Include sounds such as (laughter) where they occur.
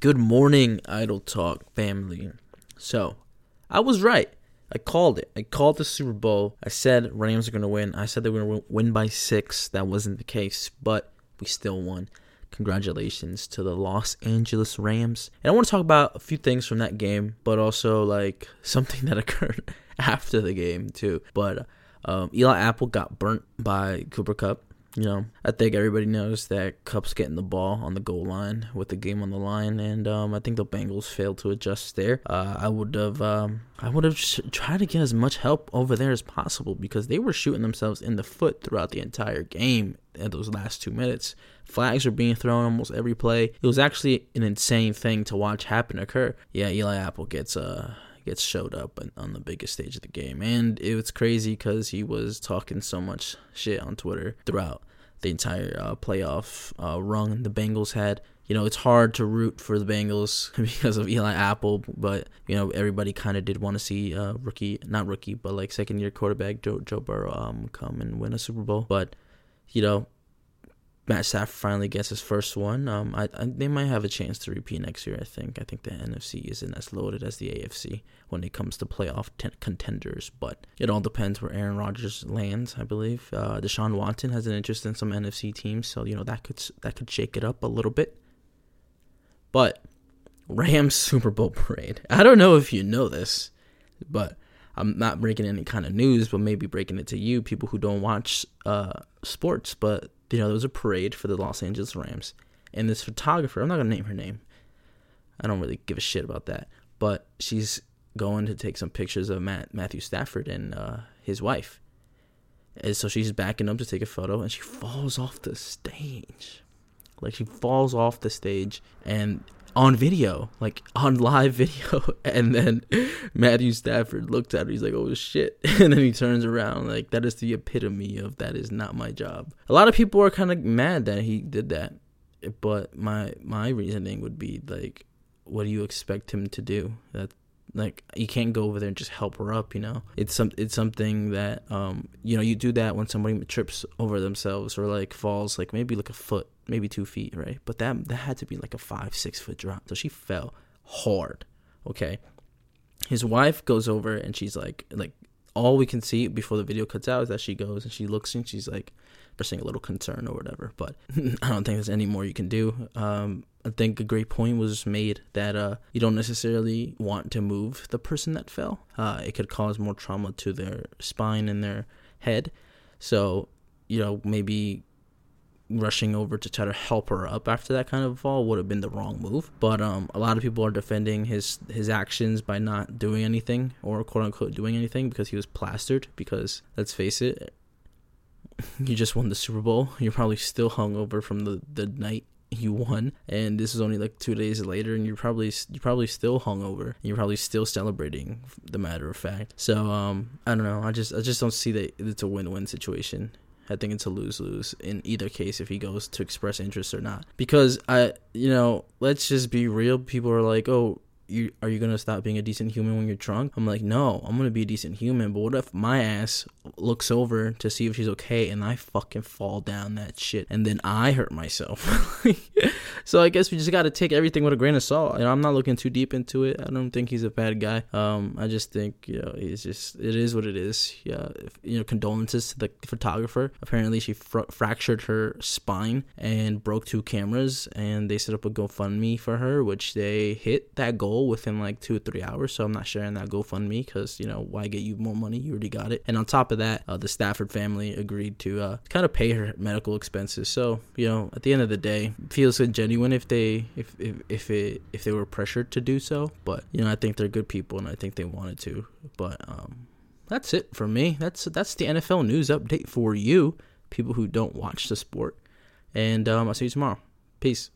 Good morning, Idle Talk family. So, I was right. I called it. I called the Super Bowl. I said Rams are going to win. I said they were going to win by six. That wasn't the case, but we still won. Congratulations to the Los Angeles Rams. And I want to talk about a few things from that game, but also like (laughs) something that occurred (laughs) after the game too. But um, Eli Apple got burnt by Cooper Kupp. You know, I think everybody knows that Kupp's getting the ball on the goal line with the game on the line, and um, I think the Bengals failed to adjust there. Uh, I would have, um, I would have tried to get as much help over there as possible because they were shooting themselves in the foot throughout the entire game in those last two minutes. Flags were being thrown almost every play. It was actually an insane thing to watch happen occur. Yeah, Eli Apple gets uh gets showed up on the biggest stage of the game. And it was crazy because he was talking so much shit on Twitter throughout the entire uh, playoff uh, run the Bengals had. You know, it's hard to root for the Bengals (laughs) because of Eli Apple, but you know everybody kind of did want to see uh, rookie, not rookie, but like second year quarterback Joe Joe Burrow um, come and win a Super Bowl. But you know, Matt Stafford finally gets his first one. Um, I, I, they might have a chance to repeat next year. I think. I think the NFC isn't as loaded as the AFC when it comes to playoff ten- contenders, but it all depends where Aaron Rodgers lands. I believe uh, Deshaun Watson has an interest in some NFC teams, so you know that could that could shake it up a little bit. But Rams (laughs) Super Bowl parade. I don't know if you know this, but I'm not breaking any kind of news, but maybe breaking it to you, people who don't watch uh, sports. But you know, there was a parade for the Los Angeles Rams, and this photographer, I'm not gonna name her name. I don't really give a shit about that, but she's going to take some pictures of Matt, Matthew Stafford and uh, his wife. And so she's backing up to take a photo, and she falls off the stage. Like she falls off the stage, and on video, like on live (laughs) video. And then Matthew Stafford looked at her. He's like, "Oh shit!" (laughs) And then he turns around. Like that is the epitome of that is not my job. A lot of people are kind of mad that he did that, but my my reasoning would be like, what do you expect him to do? That like you can't go over there and just help her up you know it's some it's something that um you know you do that when somebody trips over themselves or like falls like maybe like a foot maybe two feet, right? But that that had to be like a five, six foot drop. So she fell hard. Okay. His wife goes over and she's like like all we can see before the video cuts out is that she goes and she looks and she's like expressing a little concern or whatever. But (laughs) I don't think there's any more you can do. Um, I think a great point was made that uh, you don't necessarily want to move the person that fell. Uh, it could cause more trauma to their spine and their head. So, you know, maybe rushing over to try to help her up after that kind of fall would have been the wrong move. But um, a lot of people are defending his his actions by not doing anything or quote unquote doing anything because he was plastered. Because let's face it, (laughs) you just won the Super Bowl. You're probably still hungover from the the night you won and this is only like two days later and you're probably you're probably still hungover you're probably still celebrating the matter of fact so um i don't know i just i just don't see that it's a win-win situation I think it's a lose lose in either case if he goes to express interest or not. Because I, you know, let's just be real. People are like, oh, you are you gonna stop being a decent human when you're drunk? I'm like, no, I'm gonna be a decent human. But what if my ass looks over to see if she's okay and I fucking fall down that shit and then I hurt myself? (laughs) so I guess we just gotta take everything with a grain of salt. Know, I'm not looking too deep into it. I don't think he's a bad guy. Um, I just think you know he's just it is what it is. Yeah, you know, condolences to the photographer. Apparently, she fr- fractured her spine and broke two cameras, and they set up a GoFundMe for her, which they hit that goal goal within like two or three hours. So I'm not sharing that GoFundMe because, you know, why get you more money? You already got it. And on top of that, uh, the Stafford family agreed to uh, kind of pay her medical expenses. So, you know, at the end of the day, feels genuine if they if, if if it if they were pressured to do so. But you know, I think they're good people and I think they wanted to. But um, that's it for me. That's that's the NFL news update for you, people who don't watch the sport. And um, I'll see you tomorrow. Peace.